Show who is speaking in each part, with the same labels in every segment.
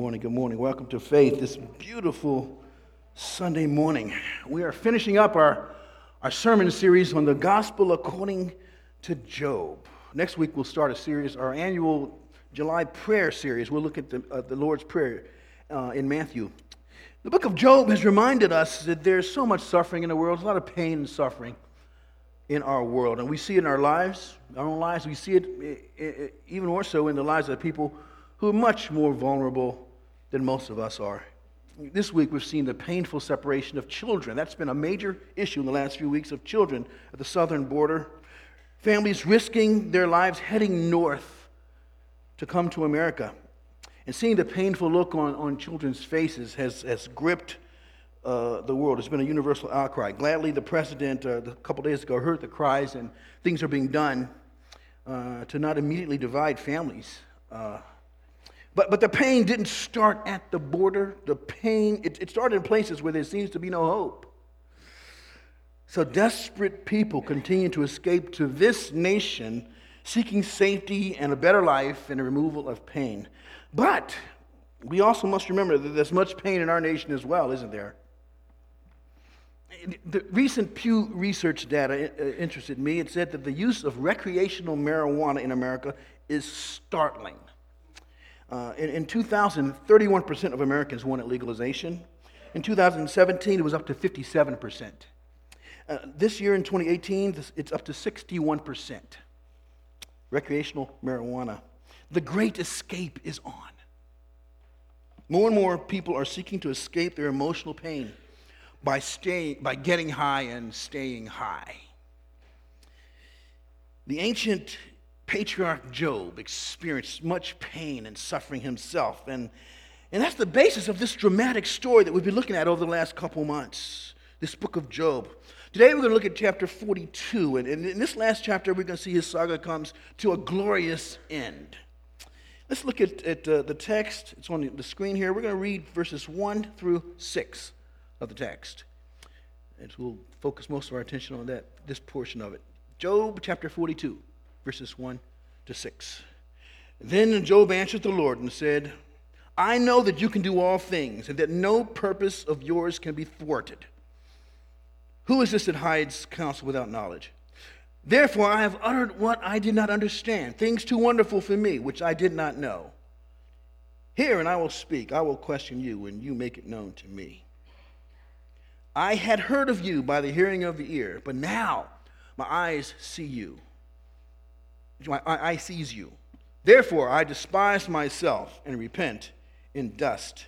Speaker 1: morning. Good morning. Welcome to Faith this beautiful Sunday morning. We are finishing up our, our sermon series on the gospel according to Job. Next week, we'll start a series, our annual July prayer series. We'll look at the, uh, the Lord's Prayer uh, in Matthew. The book of Job has reminded us that there's so much suffering in the world, a lot of pain and suffering in our world. And we see it in our lives, our own lives. We see it eh, eh, even more so in the lives of people who are much more vulnerable than most of us are. This week, we've seen the painful separation of children. That's been a major issue in the last few weeks of children at the southern border. Families risking their lives heading north to come to America. And seeing the painful look on, on children's faces has, has gripped uh, the world. It's been a universal outcry. Gladly, the president uh, a couple days ago heard the cries, and things are being done uh, to not immediately divide families. But, but the pain didn't start at the border. The pain, it, it started in places where there seems to be no hope. So desperate people continue to escape to this nation, seeking safety and a better life and a removal of pain. But we also must remember that there's much pain in our nation as well, isn't there? The recent Pew Research data uh, interested me. It said that the use of recreational marijuana in America is startling. Uh, in, in 2000, 31% of Americans wanted legalization. In 2017, it was up to 57%. Uh, this year in 2018, it's up to 61%. Recreational marijuana. The great escape is on. More and more people are seeking to escape their emotional pain by, staying, by getting high and staying high. The ancient patriarch Job experienced much pain and suffering himself. And, and that's the basis of this dramatic story that we've been looking at over the last couple months, this book of Job. Today we're going to look at chapter 42. And in this last chapter, we're going to see his saga comes to a glorious end. Let's look at, at uh, the text. It's on the screen here. We're going to read verses 1 through 6 of the text. And we'll focus most of our attention on that, this portion of it. Job chapter 42 verses 1 to 6. Then Job answered the Lord and said, I know that you can do all things, and that no purpose of yours can be thwarted. Who is this that hides counsel without knowledge? Therefore, I have uttered what I did not understand, things too wonderful for me, which I did not know. Hear, and I will speak. I will question you, and you make it known to me. I had heard of you by the hearing of the ear, but now my eyes see you my eye sees you. Therefore, I despise myself and repent in dust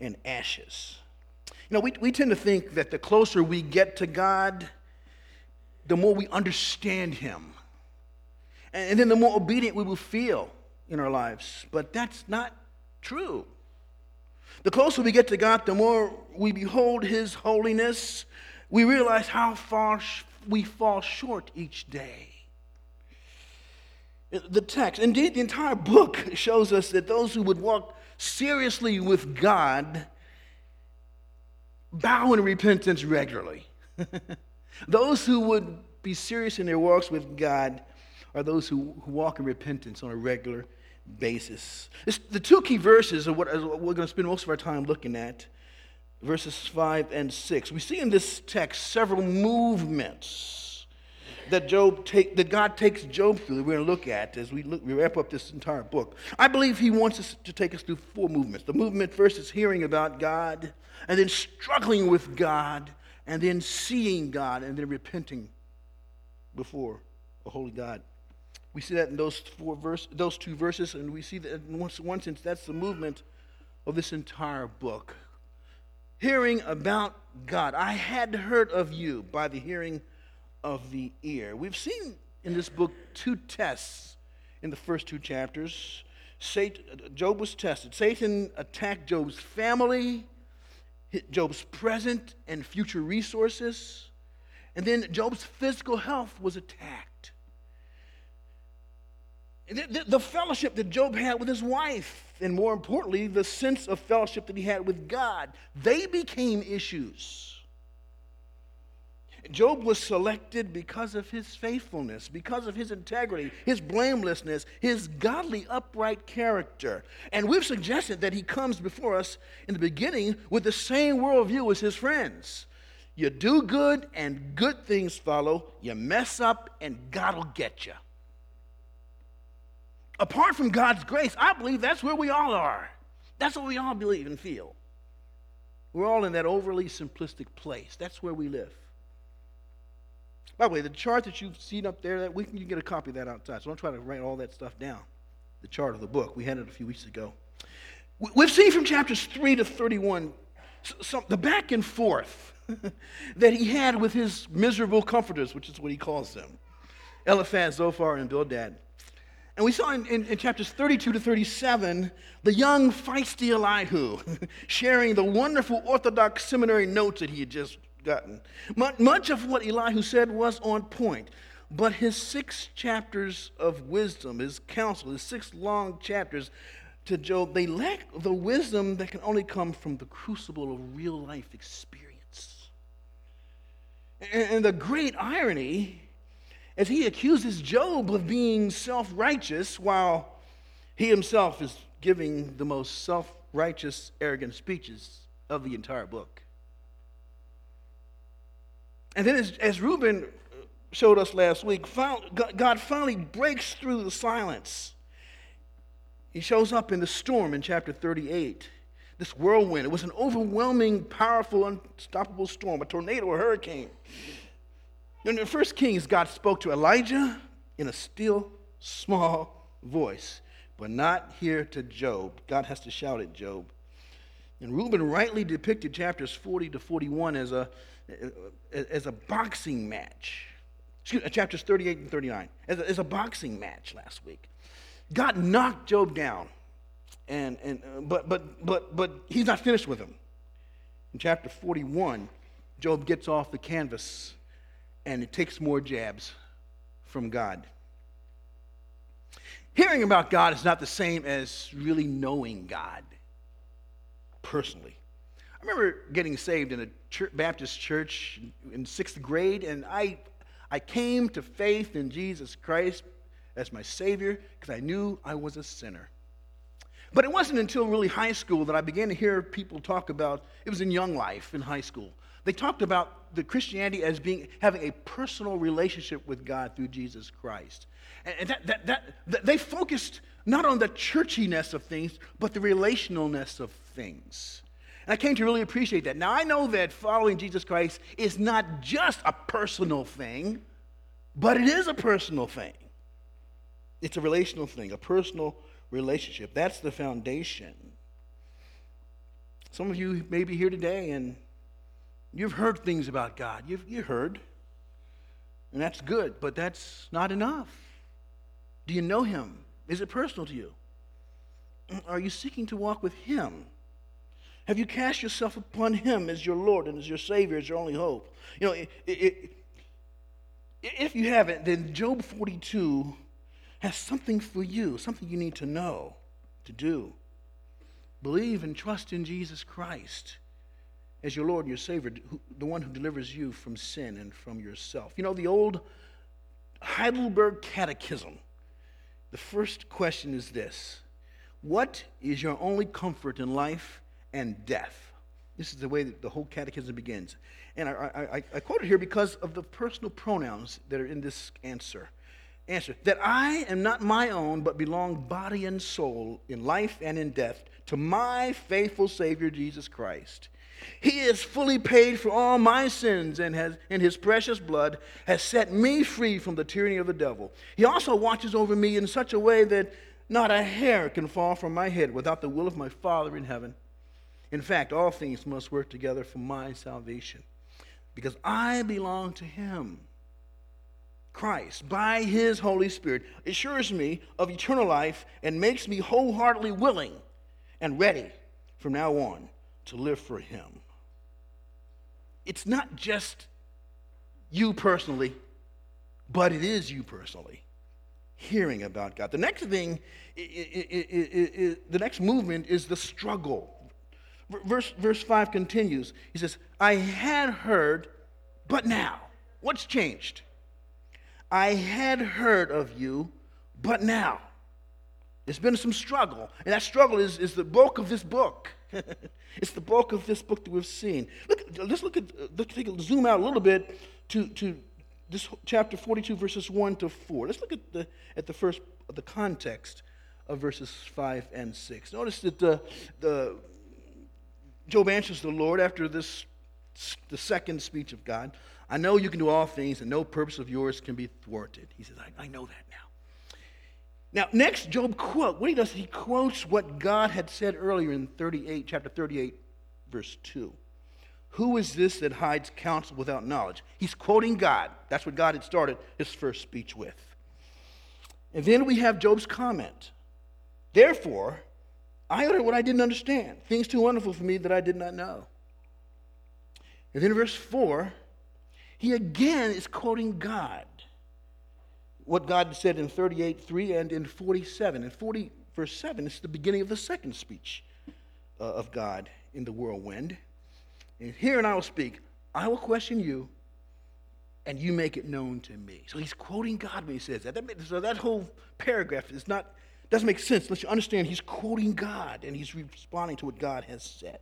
Speaker 1: and ashes. You know, we, we tend to think that the closer we get to God, the more we understand Him. And, and then the more obedient we will feel in our lives. But that's not true. The closer we get to God, the more we behold His holiness, we realize how far we fall short each day. The text, indeed, the entire book shows us that those who would walk seriously with God bow in repentance regularly. those who would be serious in their walks with God are those who, who walk in repentance on a regular basis. It's the two key verses are what we're going to spend most of our time looking at verses 5 and 6. We see in this text several movements that Job take, that God takes Job through that we're going to look at as we, look, we wrap up this entire book. I believe he wants us to take us through four movements. The movement first is hearing about God, and then struggling with God, and then seeing God, and then repenting before a holy God. We see that in those four verse, those two verses, and we see that in one, one sense that's the movement of this entire book. Hearing about God. I had heard of you by the hearing of the ear. We've seen in this book two tests in the first two chapters. Satan, Job was tested. Satan attacked Job's family, Job's present and future resources, and then Job's physical health was attacked. The, the, fellowship that Job had with his wife, and more importantly, the sense of fellowship that he had with God, they became issues. Job was selected because of his faithfulness, because of his integrity, his blamelessness, his godly, upright character. And we've suggested that he comes before us in the beginning with the same worldview as his friends. You do good and good things follow. You mess up and God will get you. Apart from God's grace, I believe that's where we all are. That's what we all believe and feel. We're all in that overly simplistic place. That's where we live. By the way, the chart that you've seen up there, that we can you get a copy of that outside. So don't try to write all that stuff down. The chart of the book. We had it a few weeks ago. We've seen from chapters 3 to 31 some, the back and forth that he had with his miserable comforters, which is what he calls them Eliphaz, Zophar, and Bildad. And we saw in, in, in, chapters 32 to 37 the young, feisty Elihu sharing the wonderful Orthodox seminary notes that he had just gotten. Much of what Elihu said was on point, but his six chapters of wisdom, his counsel, his six long chapters to Job, they lack the wisdom that can only come from the crucible of real life experience. And the great irony is he accuses Job of being self righteous while he himself is giving the most self righteous, arrogant speeches of the entire book. And then, as, as Reuben showed us last week, God finally breaks through the silence. He shows up in the storm in chapter 38. This whirlwind, it was an overwhelming, powerful, unstoppable storm, a tornado, a hurricane. In the first Kings, God spoke to Elijah in a still, small voice, but not here to Job. God has to shout at Job. And Reuben rightly depicted chapters 40 to 41 as a, as a boxing match. Excuse me, chapters 38 and 39, as a, as a boxing match last week. God knocked Job down, and, and, uh, but, but, but, but he's not finished with him. In chapter 41, Job gets off the canvas and it takes more jabs from God. Hearing about God is not the same as really knowing God personally. I remember getting saved in a church, Baptist church in sixth grade, and I, I came to faith in Jesus Christ as my Savior because I knew I was a sinner. But it wasn't until really high school that I began to hear people talk about, it was in young life in high school. They talked about the Christianity as being having a personal relationship with God through Jesus Christ. And that, that, that, that they focused not on the churchiness of things, but the relationalness of things. And I came to really appreciate that. Now, I know that following Jesus Christ is not just a personal thing, but it is a personal thing. It's a relational thing, a personal relationship. That's the foundation. Some of you may be here today and You've heard things about God. You've you heard. And that's good, but that's not enough. Do you know Him? Is it personal to you? Are you seeking to walk with Him? Have you cast yourself upon Him as your Lord and as your Savior, as your only hope? You know, it, it, if you haven't, then Job 42 has something for you, something you need to know, to do. Believe and trust in Jesus Christ as your Lord and your Savior, the one who delivers you from sin and from yourself. You know, the old Heidelberg Catechism, the first question is this What is your only comfort in life and death? This is the way that the whole catechism begins. And I, I, I quote it here because of the personal pronouns that are in this answer. Answer that I am not my own, but belong body and soul in life and in death to my faithful Savior Jesus Christ he is fully paid for all my sins and has in his precious blood has set me free from the tyranny of the devil. He also watches over me in such a way that not a hair can fall from my head without the will of my Father in heaven. In fact, all things must work together for my salvation because I belong to him. Christ, by his Holy Spirit, assures me of eternal life and makes me wholeheartedly willing and ready from now on to live for Him. It's not just you personally, but it is you personally hearing about God. The next thing, the next movement is the struggle. Verse, verse 5 continues. He says, I had heard, but now. What's changed? I had heard of you, but now. There's been some struggle, and that struggle is, is the bulk of this book. it's the bulk of this book that we've seen. Look, let's look at, let's take a, zoom out a little bit to, to this chapter 42, verses 1 to 4. Let's look at the, at the first, the context of verses 5 and 6. Notice that the, the Job answers the Lord after this, the second speech of God. I know you can do all things, and no purpose of yours can be thwarted. He says, I, I know that now. Now, next, Job quote. What he does, he quotes what God had said earlier in 38, chapter 38, verse 2. Who is this that hides counsel without knowledge? He's quoting God. That's what God had started his first speech with. And then we have Job's comment. Therefore, I uttered what I didn't understand, things too wonderful for me that I did not know. And then in verse 4, he again is quoting God. What God said in 38 3 and in 47. In 40, verse 7, it's the beginning of the second speech uh, of God in the whirlwind. And Hear and I will speak. I will question you, and you make it known to me. So he's quoting God when he says that. that so that whole paragraph is not doesn't make sense unless you understand he's quoting God and he's responding to what God has said.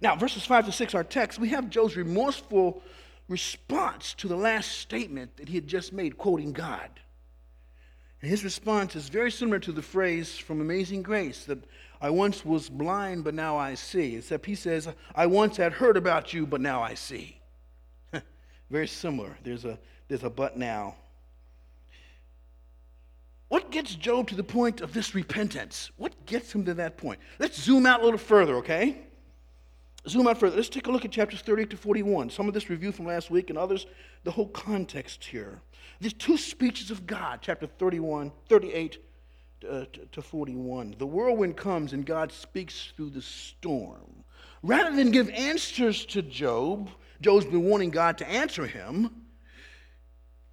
Speaker 1: Now, verses 5 to 6, our text, we have Job's remorseful response to the last statement that he had just made, quoting God. And his response is very similar to the phrase from Amazing Grace that I once was blind, but now I see. Except he says, I once had heard about you, but now I see. very similar. There's a, there's a but now. What gets Job to the point of this repentance? What gets him to that point? Let's zoom out a little further, okay? Zoom out further. Let's take a look at chapters 38 to 41. Some of this review from last week and others, the whole context here. These two speeches of God, chapter 31, 38 uh, to 41. The whirlwind comes and God speaks through the storm. Rather than give answers to Job, Job's been wanting God to answer him.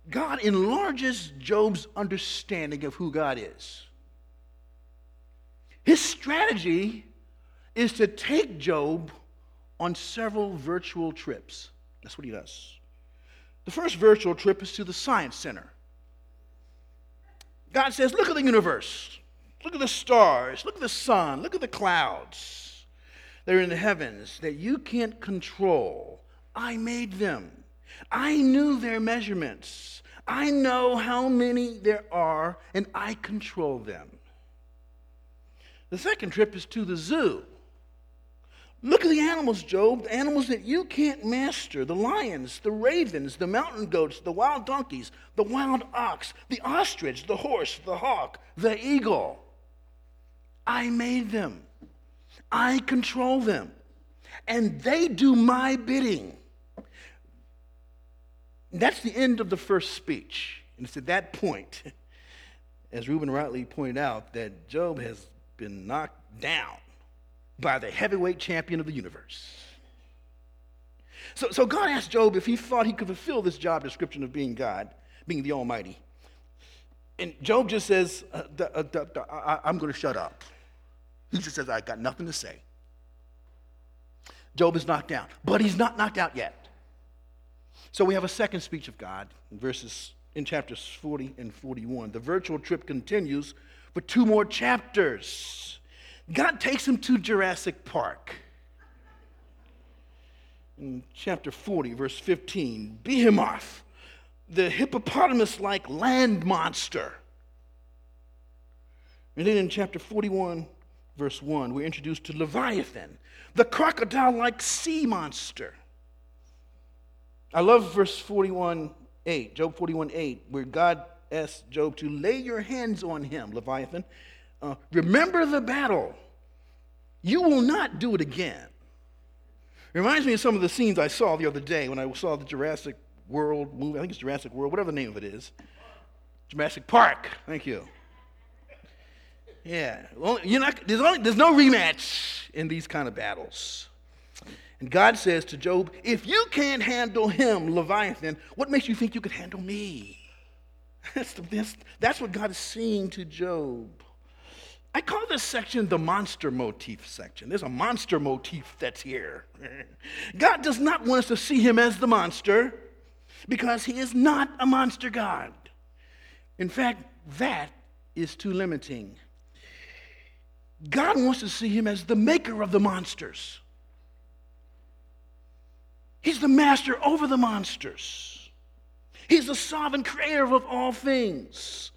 Speaker 1: God enlarges Job's understanding of who God is. His strategy is to take Job on several virtual trips. That's what he does. The first virtual trip is to the Science Center. God says, Look at the universe. Look at the stars. Look at the sun. Look at the clouds. They're in the heavens that you can't control. I made them. I knew their measurements. I know how many there are, and I control them. The second trip is to the zoo. Look at the animals, Job, the animals that you can't master the lions, the ravens, the mountain goats, the wild donkeys, the wild ox, the ostrich, the horse, the hawk, the eagle. I made them, I control them, and they do my bidding. That's the end of the first speech. And it's at that point, as Reuben rightly pointed out, that Job has been knocked down by the heavyweight champion of the universe. So, so God asked Job if he thought he could fulfill this job description of being God, being the Almighty. And Job just says, uh, uh, I'm going to shut up. He just says, I got nothing to say. Job is knocked down, but he's not knocked out yet. So we have a second speech of God in verses in chapters 40 and 41. The virtual trip continues for two more chapters. God takes him to Jurassic Park. In chapter 40, verse 15, Behemoth, the hippopotamus like land monster. And then in chapter 41, verse 1, we're introduced to Leviathan, the crocodile like sea monster. I love verse 41 8, Job 41 8, where God asks Job to lay your hands on him, Leviathan. Uh, remember the battle. You will not do it again. It reminds me of some of the scenes I saw the other day when I saw the Jurassic World movie. I think it's Jurassic World, whatever the name of it is. Jurassic Park. Thank you. Yeah. Well, you're not, there's, only, there's no rematch in these kind of battles. And God says to Job, If you can't handle him, Leviathan, what makes you think you could handle me? That's, that's, that's what God is saying to Job. I call this section the monster motif section. There's a monster motif that's here. God does not want us to see him as the monster. because he is not a monster God. In fact, that is too limiting. God wants to see him as the maker of the monsters. He's the master over the monsters. He's the sovereign creator of all things,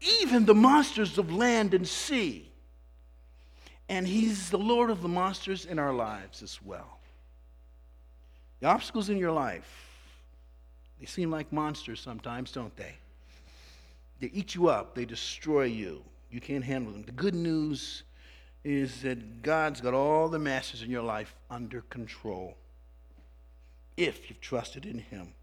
Speaker 1: even the monsters of land and sea. And He's the Lord of the monsters in our lives as well. The obstacles in your life, they seem like monsters sometimes, don't they? They eat you up, they destroy you. You can't handle them. The good news is that God's got all the masters in your life under control if you've trusted in Him.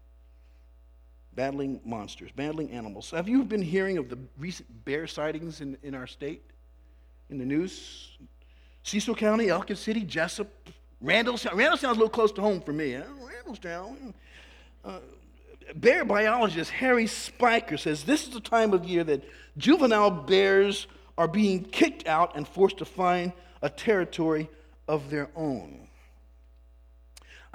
Speaker 1: Battling monsters, battling animals. Have you been hearing of the recent bear sightings in, in our state? In the news? Cecil County, Ellicott City, Jessup, Randallstown. Is a little close to home for me. Randallstown. Uh, bear biologist Harry Spiker says this is the time of year that juvenile bears are being kicked out and forced to find a territory of their own.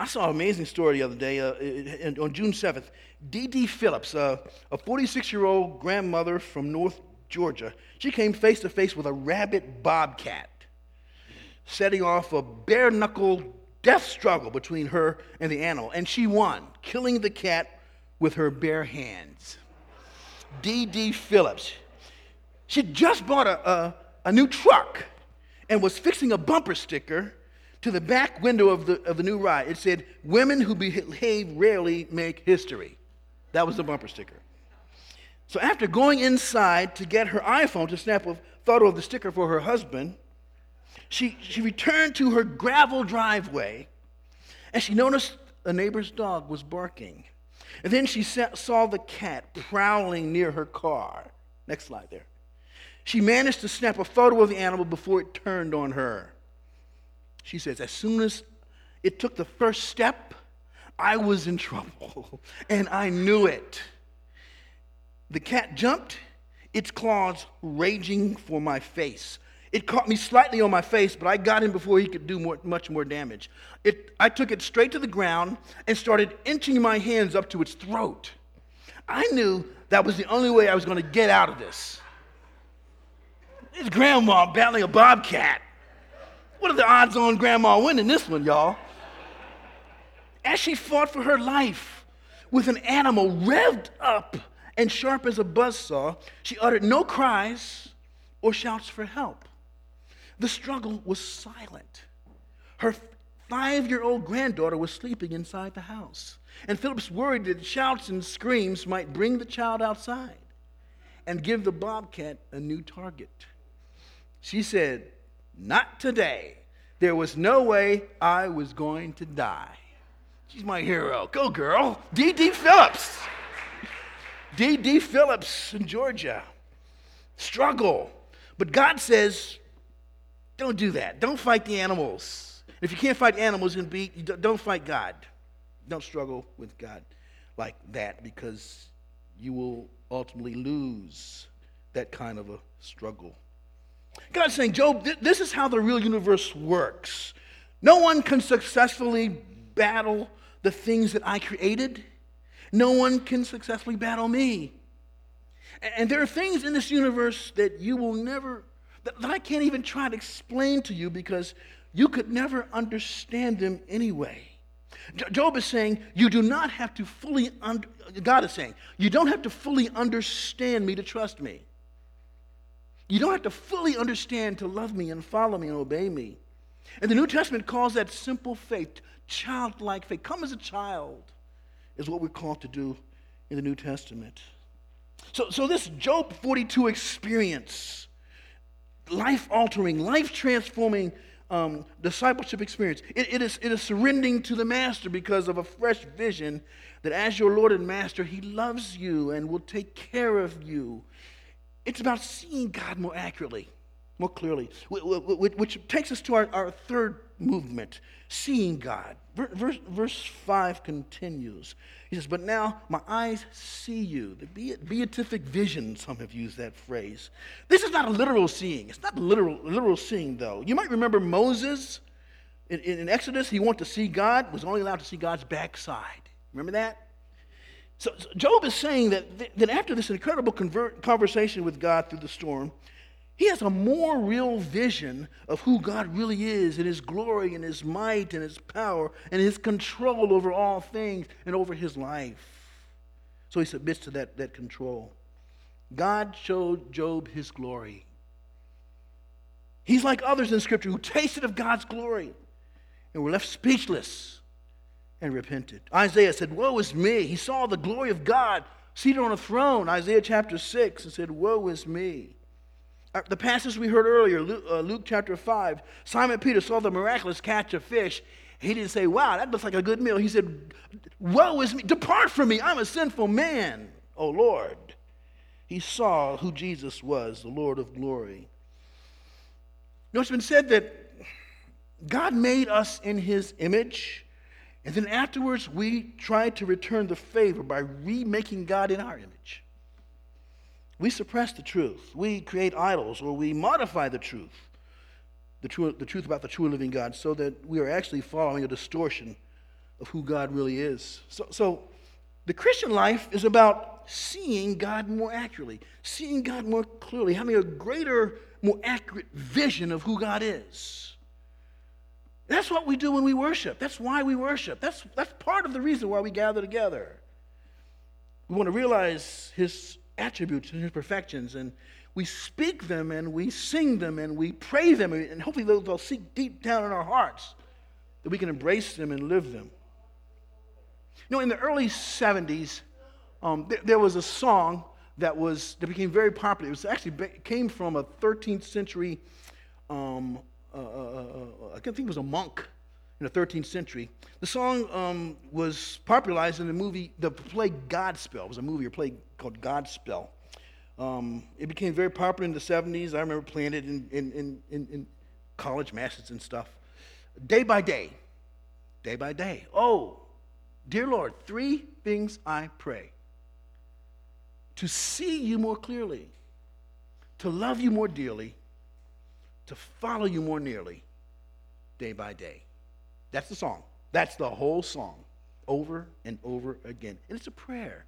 Speaker 1: I saw an amazing story the other day uh, on June 7th. D.D. Phillips, uh, a 46 year old grandmother from North Georgia, she came face to face with a rabid bobcat, setting off a bare knuckle death struggle between her and the animal. And she won, killing the cat with her bare hands. D.D. Phillips, she'd just bought a, a, a new truck and was fixing a bumper sticker to the back window of the, of the new ride. It said, Women who behave rarely make history. That was the bumper sticker. So after going inside to get her iPhone to snap a photo of the sticker for her husband, she, she returned to her gravel driveway and she noticed a neighbor's dog was barking. And then she saw the cat prowling near her car. Next slide there. She managed to snap a photo of the animal before it turned on her. She says, as soon as it took the first step, I was in trouble, and I knew it. The cat jumped, its claws raging for my face. It caught me slightly on my face, but I got him before he could do more, much more damage. It, I took it straight to the ground and started inching my hands up to its throat. I knew that was the only way I was going to get out of this. It's grandma battling a bobcat. What are the odds on grandma winning this one, y'all? As she fought for her life with an animal revved up and sharp as a buzzsaw, she uttered no cries or shouts for help. The struggle was silent. Her five year old granddaughter was sleeping inside the house. And Phillips worried that shouts and screams might bring the child outside and give the bobcat a new target. She said, not today. There was no way I was going to die. She's my hero. Go, girl. D.D. Phillips. D.D. Phillips in Georgia. Struggle. But God says, don't do that. Don't fight the animals. If you can't fight animals, then be, don't fight God. Don't struggle with God like that because you will ultimately lose that kind of a struggle. God's saying, Job, th- this is how the real universe works. No one can successfully battle the things that I created. No one can successfully battle me. And, and there are things in this universe that you will never, that, that I can't even try to explain to you because you could never understand them anyway. Job is saying, You do not have to fully, un- God is saying, You don't have to fully understand me to trust me. You don't have to fully understand to love me and follow me and obey me. And the New Testament calls that simple faith, childlike faith. Come as a child is what we're called to do in the New Testament. So, so this Job 42 experience, life altering, life transforming um, discipleship experience, it, it, is, it is surrendering to the Master because of a fresh vision that as your Lord and Master, He loves you and will take care of you it's about seeing God more accurately, more clearly, which takes us to our, our third movement seeing God. Verse, verse 5 continues. He says, But now my eyes see you. The beatific vision, some have used that phrase. This is not a literal seeing. It's not literal, literal seeing, though. You might remember Moses in, in Exodus, he wanted to see God, was only allowed to see God's backside. Remember that? So, so Job is saying that, that after this incredible convert, conversation with God through the storm, he has a more real vision of who God really is and his glory and his might and his power and his control over all things and over his life. So he submits to that, that control. God showed Job his glory. He's like others in Scripture who tasted of God's glory and were left speechless and repented. Isaiah said, Woe is me. He saw the glory of God seated on a throne, Isaiah chapter 6, and said, Woe is me. Uh, the passage we heard earlier, Luke, uh, Luke, chapter 5, Simon Peter saw the miraculous catch of fish. He didn't say, Wow, that looks like a good meal. He said, Woe is me. Depart from me. I'm a sinful man, O Lord. He saw who Jesus was, the Lord of glory. You know, it's been said that God made us in his image and then afterwards, we try to return the favor by remaking God in our image. We suppress the truth. We create idols or we modify the truth, the, true, the truth about the true living God, so that we are actually following a distortion of who God really is. So, so the Christian life is about seeing God more accurately, seeing God more clearly, having a greater, more accurate vision of who God is. That's what we do when we worship. That's why we worship. That's, that's part of the reason why we gather together. We want to realize his attributes and his perfections, and we speak them and we sing them and we pray them, and hopefully they'll, they'll sink deep down in our hearts that we can embrace them and live them. You know, in the early 70s, um, there, there was a song that was that became very popular. It was actually came from a 13th century um, uh, uh, uh, I think it was a monk in the 13th century. The song um, was popularized in the movie, the play Godspell. It was a movie or play called Godspell. Um, it became very popular in the 70s. I remember playing it in, in, in, in, college masses and stuff. Day by day, day by day. Oh, dear Lord, three things I pray to see you more clearly, to love you more dearly, to follow you more nearly day by day. That's the song. That's the whole song over and over again. And it's a prayer.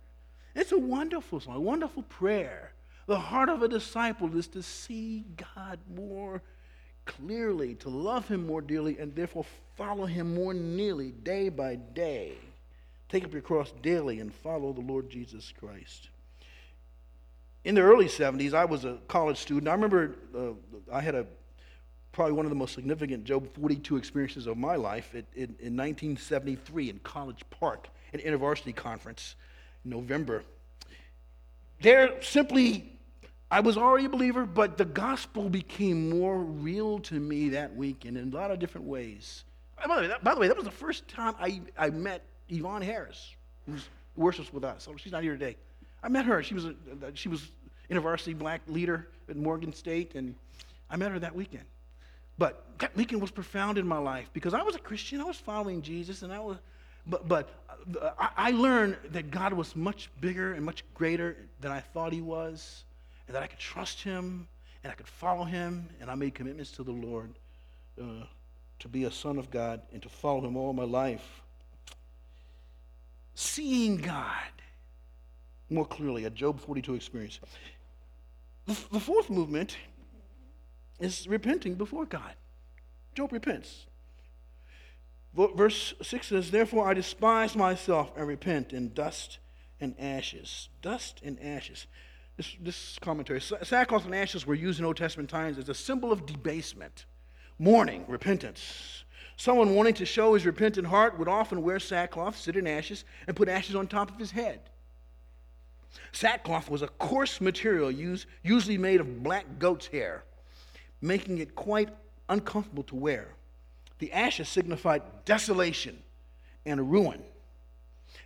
Speaker 1: It's a wonderful song, a wonderful prayer. The heart of a disciple is to see God more clearly, to love Him more dearly, and therefore follow Him more nearly day by day. Take up your cross daily and follow the Lord Jesus Christ. In the early 70s, I was a college student. I remember uh, I had a probably one of the most significant Job 42 experiences of my life in, in, in 1973 in College Park at InterVarsity Conference November. There simply, I was already a believer, but the gospel became more real to me that week in a lot of different ways. By the way, that, the way, that was the first time I, I met Yvonne Harris, who worships with us. So she's not here today. I met her. She was a, she was InterVarsity black leader at Morgan State, and I met her that weekend. But that weekend was profound in my life because I was a Christian. I was following Jesus, and I was, but, but uh, I learned that God was much bigger and much greater than I thought He was, and that I could trust Him and I could follow Him. And I made commitments to the Lord uh, to be a son of God and to follow Him all my life. Seeing God more clearly, a Job 42 experience. The, the fourth movement is repenting before God. Job repents. Verse 6 says, Therefore I despise myself and repent in dust and ashes. Dust and ashes. This, this commentary sackcloth and ashes were used in Old Testament times as a symbol of debasement, mourning, repentance. Someone wanting to show his repentant heart would often wear sackcloth, sit in ashes, and put ashes on top of his head. Sackcloth was a coarse material used, usually made of black goat's hair making it quite uncomfortable to wear. The ashes signified desolation and ruin.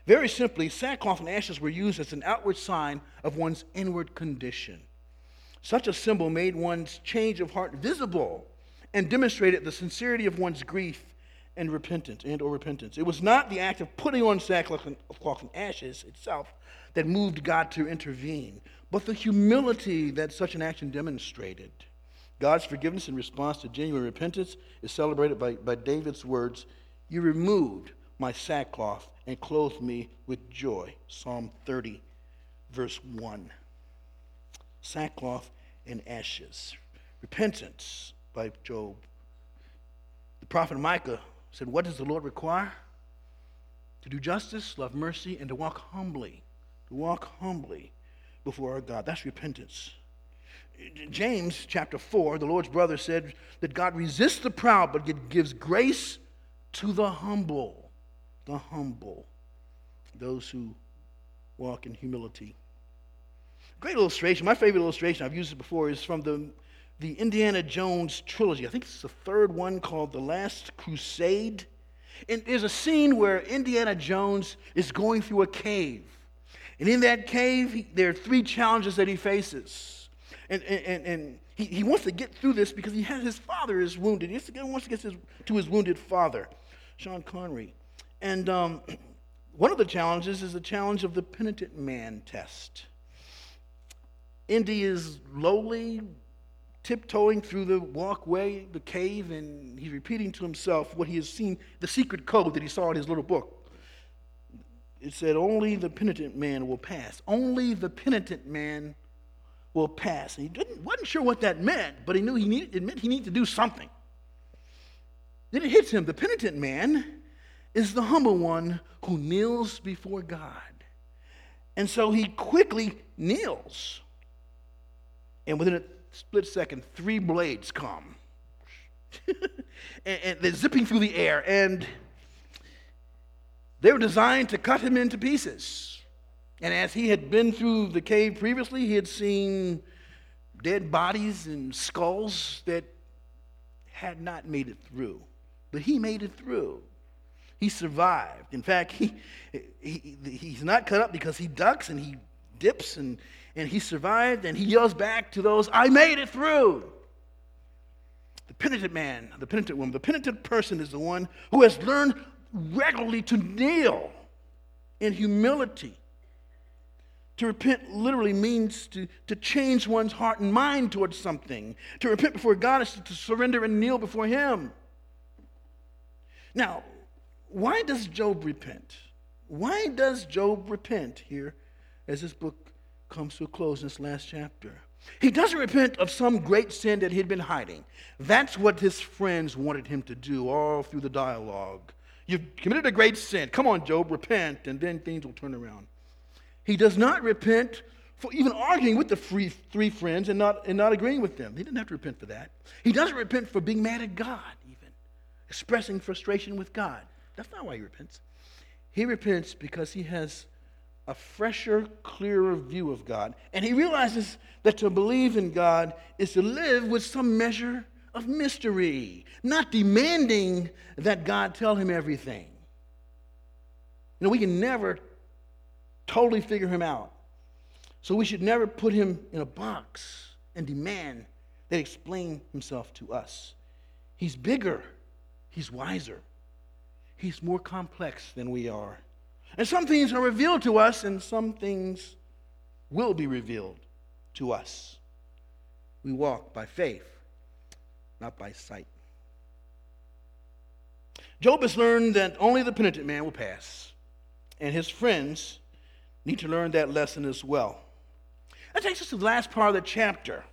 Speaker 1: Very simply, sackcloth and ashes were used as an outward sign of one's inward condition. Such a symbol made one's change of heart visible and demonstrated the sincerity of one's grief and repentance and or repentance. It was not the act of putting on sackcloth and, ashes itself that moved God to intervene, but the humility that such an action demonstrated. God's forgiveness in response to genuine repentance is celebrated by, by David's words You removed my sackcloth and clothed me with joy. Psalm 30, verse 1. Sackcloth and ashes. Repentance by Job. The prophet Micah said, What does the Lord require? To do justice, love mercy, and to walk humbly. To walk humbly before our God. That's repentance. James chapter 4, the Lord's brother said that God resists the proud, but gives grace to the humble. The humble. Those who walk in humility. Great illustration. My favorite illustration, I've used it before, is from the, the Indiana Jones trilogy. I think it's the third one called The Last Crusade. And there's a scene where Indiana Jones is going through a cave. And in that cave, he, there are three challenges that he faces. And, and, and he, he wants to get through this because he has his father is wounded. He wants to get his, to his wounded father, Sean Connery. And um, one of the challenges is the challenge of the penitent man test. Indy is lowly, tiptoeing through the walkway, the cave, and he's repeating to himself what he has seen, the secret code that he saw in his little book. It said, Only the penitent man will pass. Only the penitent man will pass. And he didn't, wasn't sure what that meant, but he knew he needed, it meant he needed to do something. Then it hits him the penitent man is the humble one who kneels before God. And so he quickly kneels. And within a split second, three blades come. and, and they're zipping through the air. And they were designed to cut him into pieces. And as he had been through the cave previously, he had seen dead bodies and skulls that had not made it through. But he made it through. He survived. In fact, he, he, he's not cut up because he ducks and he dips and, and he survived and he yells back to those, I made it through. The penitent man, the penitent woman, the penitent person is the one who has learned regularly to kneel in humility to repent literally means to, to change one's heart and mind towards something. To repent before God is to, to surrender and kneel before Him. Now, why does Job repent? Why does Job repent here as this book comes to a close in this last chapter? He doesn't repent of some great sin that he'd been hiding. That's what his friends wanted him to do all through the dialogue. You've committed a great sin. Come on, Job, repent, and then things will turn around. He does not repent for even arguing with the three, three friends and not, and not agreeing with them. He didn't have to repent for that. He doesn't repent for being mad at God, even, expressing frustration with God. That's not why he repents. He repents because he has a fresher, clearer view of God. And he realizes that to believe in God is to live with some measure of mystery, not demanding that God tell him everything. You know, we can never totally figure him out. So we should never put him in a box and demand that he explain himself to us. He's bigger, he's wiser, he's more complex than we are. And some things are revealed to us, and some things will be revealed to us. We walk by faith, not by sight. Job has learned that only the penitent man will pass, and his friends need to learn that lesson as well. That takes us to the last part of the chapter.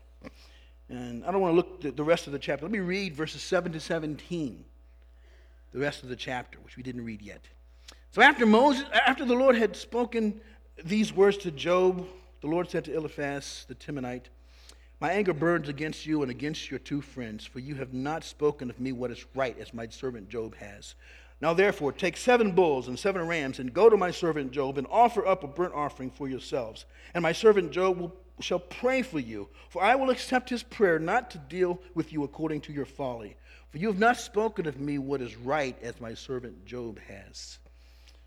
Speaker 1: And I don't want to look at the rest of the chapter. Let me read verses 7 to 17, the rest of the chapter, which we didn't read yet. So after Moses, after the Lord had spoken these words to Job, the Lord said to Eliphaz the Temanite, My anger burns against you and against your two friends, for you have not spoken of me what is right, as my servant Job has. Now, therefore, take seven bulls and seven rams, and go to my servant Job, and offer up a burnt offering for yourselves. And my servant Job will, shall pray for you, for I will accept his prayer not to deal with you according to your folly. For you have not spoken of me what is right, as my servant Job has.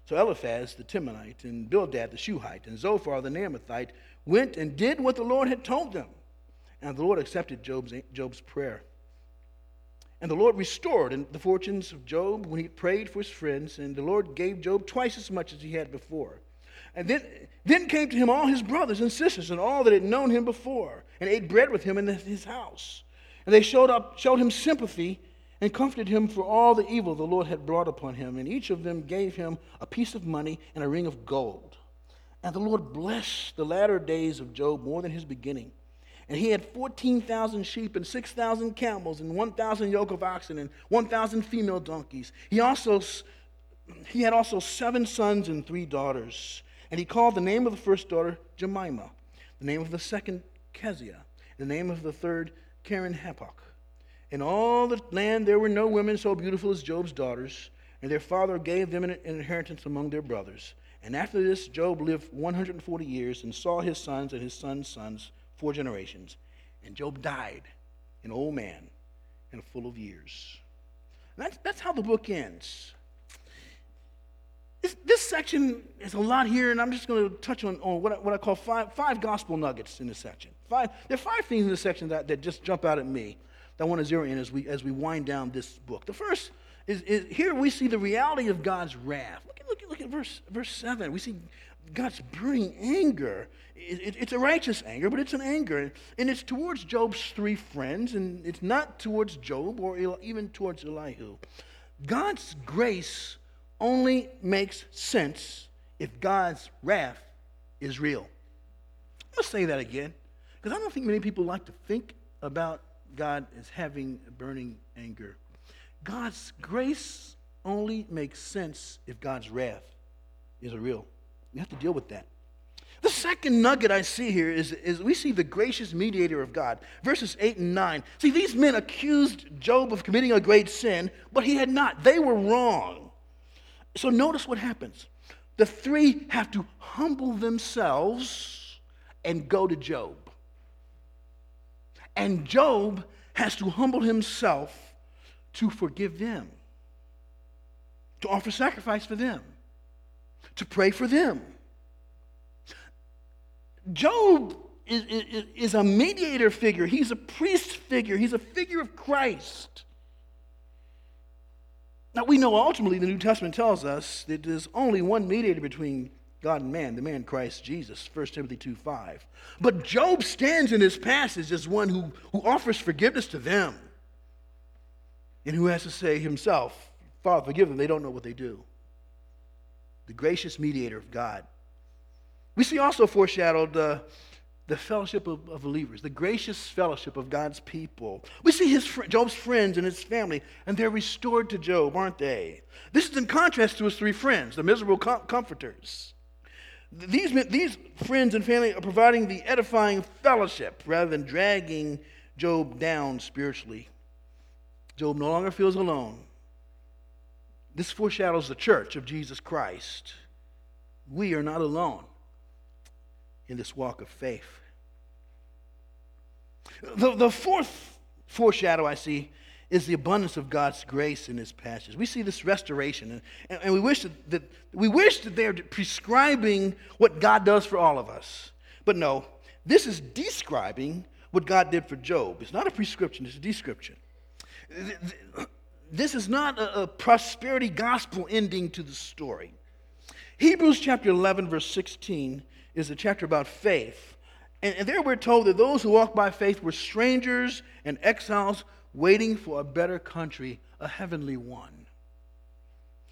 Speaker 1: So Eliphaz the Temanite, and Bildad the Shuhite, and Zophar the Naamathite went and did what the Lord had told them. And the Lord accepted Job's, Job's prayer. And the Lord restored the fortunes of Job when he prayed for his friends, and the Lord gave Job twice as much as he had before. And then, then came to him all his brothers and sisters and all that had known him before, and ate bread with him in his house. And they showed, up, showed him sympathy and comforted him for all the evil the Lord had brought upon him. And each of them gave him a piece of money and a ring of gold. And the Lord blessed the latter days of Job more than his beginning. And he had 14,000 sheep and 6,000 camels and 1,000 yoke of oxen and 1,000 female donkeys. He also he had also seven sons and three daughters. And he called the name of the first daughter Jemima, the name of the second Keziah, the name of the third Keren-happuch. In all the land there were no women so beautiful as Job's daughters, and their father gave them an inheritance among their brothers. And after this, Job lived 140 years and saw his sons and his sons' sons four generations. And Job died, an old man and full of years. That's, that's how the book ends. This, this, section is a lot here, and I'm just going to touch on, on what, I, what I call five, five gospel nuggets in this section. Five, there are five things in this section that, that just jump out at me that I want to zero in as we, as we wind down this book. The first is, is here we see the reality of God's wrath. Look at, look at, look at verse, verse 7. We see God's burning anger. It, it, it's a righteous anger, but it's an anger. And it's towards Job's three friends, and it's not towards Job or even towards Elihu. God's grace only makes sense if God's wrath is real. To say that again, because I don't think many people like to think about God as having burning anger. God's grace only makes sense if God's wrath is real. You have to deal with that. The second nugget I see here is, is we see the gracious mediator of God. Verses 8 and 9. See, these men accused Job of committing a great sin, but he had not. They were wrong. So notice what happens. The three have to humble themselves and go to Job. And Job has to humble himself to forgive them, to offer sacrifice for them, to pray for them. Job is, is, is, a mediator figure, he's a priest figure, he's a figure of Christ. Now, we know ultimately the New Testament tells us that there's only one mediator between God and man, the man Christ Jesus, 1 Timothy 2 5. But Job stands in this passage as one who, who offers forgiveness to them and who has to say himself, Father, forgive them, they don't know what they do. The gracious mediator of God. We see also foreshadowed uh, the fellowship of, of, believers, the gracious fellowship of God's people. We see his fr- Job's friends and his family, and they're restored to Job, aren't they? This is in contrast to his three friends, the miserable com- comforters. These, these friends and family are providing the edifying fellowship rather than dragging Job down spiritually. Job no longer feels alone. This foreshadows the church of Jesus Christ. We are not alone in this walk of faith. The, the fourth foreshadow I see is the abundance of God's grace in this passage. We see this restoration, and, and we wish that, that, we wish that they're prescribing what God does for all of us. But no, this is describing what God did for Job. It's not a prescription, it's a description. This is not a, a prosperity gospel ending to the story. Hebrews chapter 11, verse 16 is a chapter about faith. And, and there we're told that those who walk by faith were strangers and exiles waiting for a better country, a heavenly one.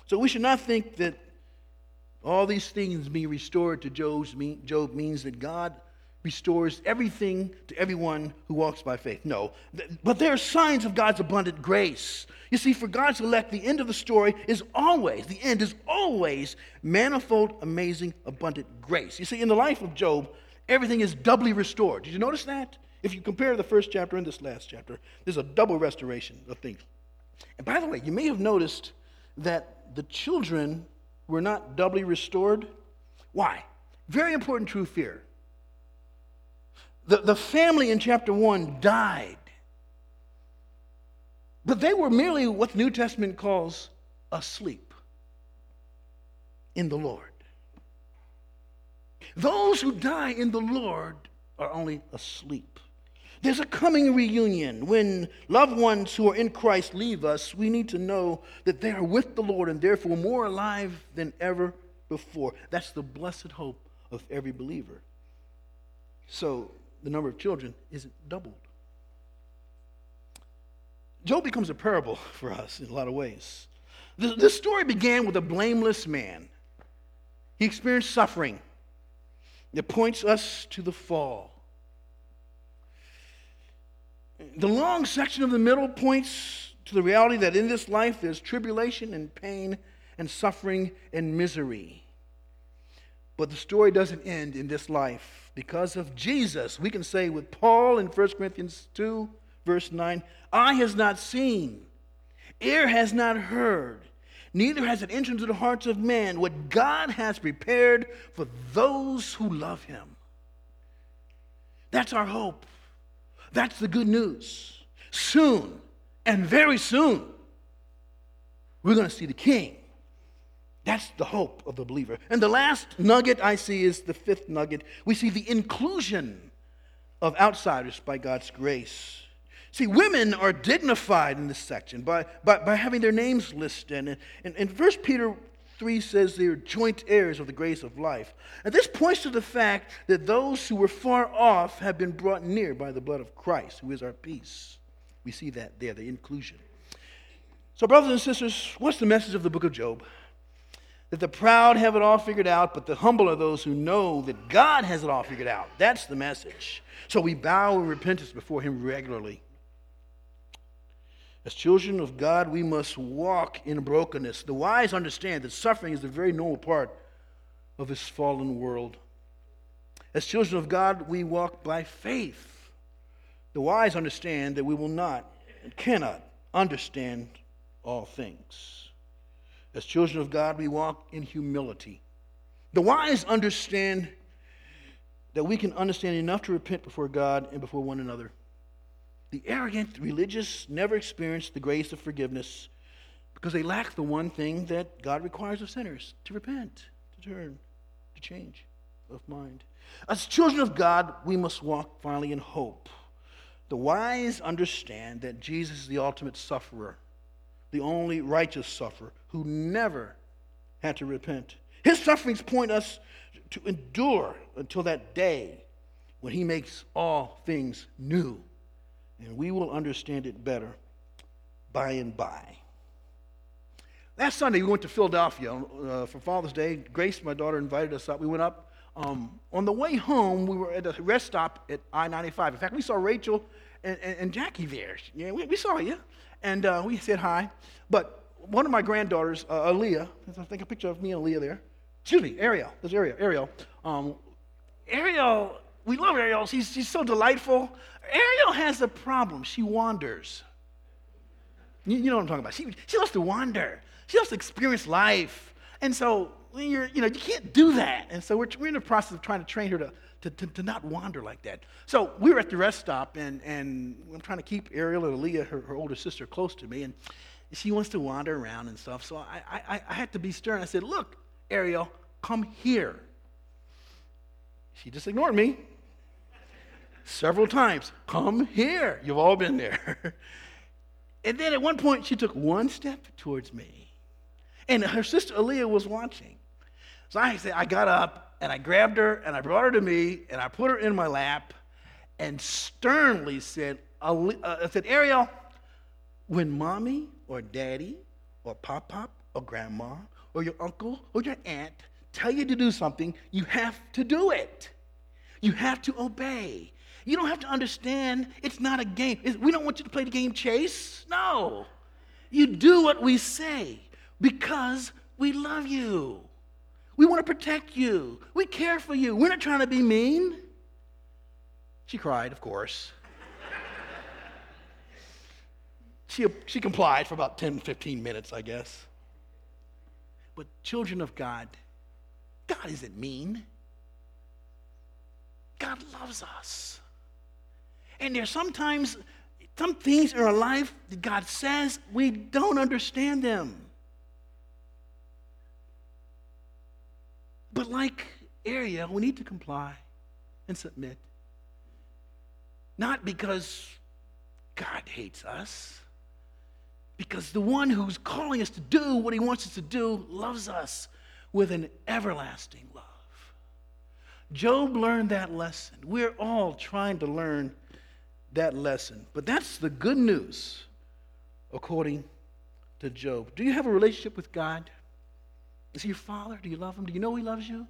Speaker 1: So we should not think that all these things being restored to Job's, Job means that God restores everything to everyone who walks by faith. No, but there are signs of God's abundant grace. You see, for God's elect, the end of the story is always, the end is always manifold, amazing, abundant grace. You see, in the life of Job, everything is doubly restored. Did you notice that? If you compare the first chapter and this last chapter, there's a double restoration of things. And by the way, you may have noticed that the children were not doubly restored. Why? Very important truth here. The, the family in chapter 1 died, but they were merely what the New Testament calls asleep in the Lord. Those who die in the Lord are only asleep. There's a coming reunion. When loved ones who are in Christ leave us, we need to know that they are with the Lord and therefore more alive than ever before. That's the blessed hope of every believer. So the number of children isn't doubled. Job becomes a parable for us in a lot of ways. This, story began with a blameless man. He experienced suffering that points us to the fall. The long section of the middle points to the reality that in this life there's tribulation and pain and suffering and misery. But the story doesn't end in this life. Because of Jesus, we can say with Paul in 1 Corinthians 2, verse 9, Eye has not seen, ear has not heard, neither has it entered into the hearts of man what God has prepared for those who love him. That's our hope. That's the good news. Soon, and very soon, we're going to see the King. That's the hope of the believer. And the last nugget I see is the fifth nugget. We see the inclusion of outsiders by God's grace. See, women are dignified in this section by, by, by having their names listed. And, and, and 1 Peter 3 says they are joint heirs of the grace of life. And this points to the fact that those who were far off have been brought near by the blood of Christ, who is our peace. We see that there, the inclusion. So, brothers and sisters, what's the message of the book of Job? That the proud have it all figured out, but the humble are those who know that God has it all figured out. That's the message. So we bow in repentance before Him regularly. As children of God, we must walk in brokenness. The wise understand that suffering is a very normal part of this fallen world. As children of God, we walk by faith. The wise understand that we will not and cannot understand all things. As children of God, we walk in humility. The wise understand that we can understand enough to repent before God and before one another. The arrogant religious never experience the grace of forgiveness because they lack the one thing that God requires of sinners to repent, to turn, to change of mind. As children of God, we must walk finally in hope. The wise understand that Jesus is the ultimate sufferer, the only righteous sufferer who never had to repent. His sufferings point us to endure until that day when he makes all things new and we will understand it better by and by. Last Sunday, we went to Philadelphia uh, for Father's Day. Grace, my daughter, invited us up. We went up. Um, on the way home, we were at a rest stop at I 95. In fact, we saw Rachel and, and, and Jackie there. Yeah, we, we saw you. And uh, we said hi. But one of my granddaughters, uh, Aaliyah, I think a picture of me and Aaliyah there. Excuse me, Ariel. There's Ariel. Ariel. Um, Ariel we love Ariel. She's, she's so delightful. Ariel has a problem. She wanders. You, you know what I'm talking about. She, she loves to wander. She loves to experience life. And so you're, you know, you can't do that. And so we're, we're in the process of trying to train her to, to, to, to, not wander like that. So we were at the rest stop, and, and I'm trying to keep Ariel and Leah, her, her older sister, close to me. And she wants to wander around and stuff. So I, I, I had to be stern. I said, Look, Ariel, come here. She just ignored me several times. Come here. You've all been there. and then at one point, she took one step towards me. And her sister Aaliyah was watching. So I said, I got up and I grabbed her and I brought her to me and I put her in my lap and sternly said, uh, I said, Ariel, when mommy or daddy or pop pop or grandma or your uncle or your aunt tell you to do something, you have to do it. You have to obey. You don't have to understand. It's not a game. We don't want you to play the game chase. No. You do what we say because we love you. We want to protect you. We care for you. We're not trying to be mean. She cried, of course. she, she complied for about 10, 15 minutes, I guess. But, children of God, God isn't mean. God loves us. And there's sometimes some things in our life that God says we don't understand them. But like Ariel, we need to comply and submit. Not because God hates us, because the one who's calling us to do what he wants us to do loves us with an everlasting love. Job learned that lesson. We're all trying to learn that lesson. But that's the good news according to Job. Do you have a relationship with God? Is he your father? Do you love him? Do you know he loves you?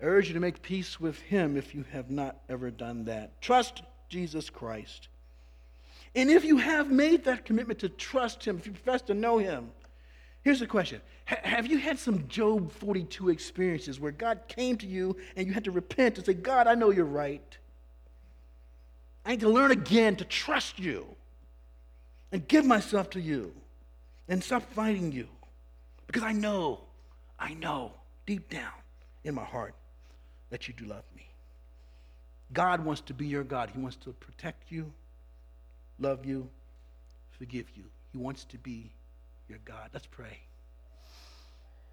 Speaker 1: I urge you to make peace with him if you have not ever done that. Trust Jesus Christ. And if you have made that commitment to trust him, if you profess to know him, here's the question Have you had some Job 42 experiences where God came to you and you had to repent and say, God, I know you're right. I need to learn again to trust you and give myself to you and stop fighting you because I know, I know deep down in my heart that you do love me. God wants to be your God. He wants to protect you, love you, forgive you. He wants to be your God. Let's pray.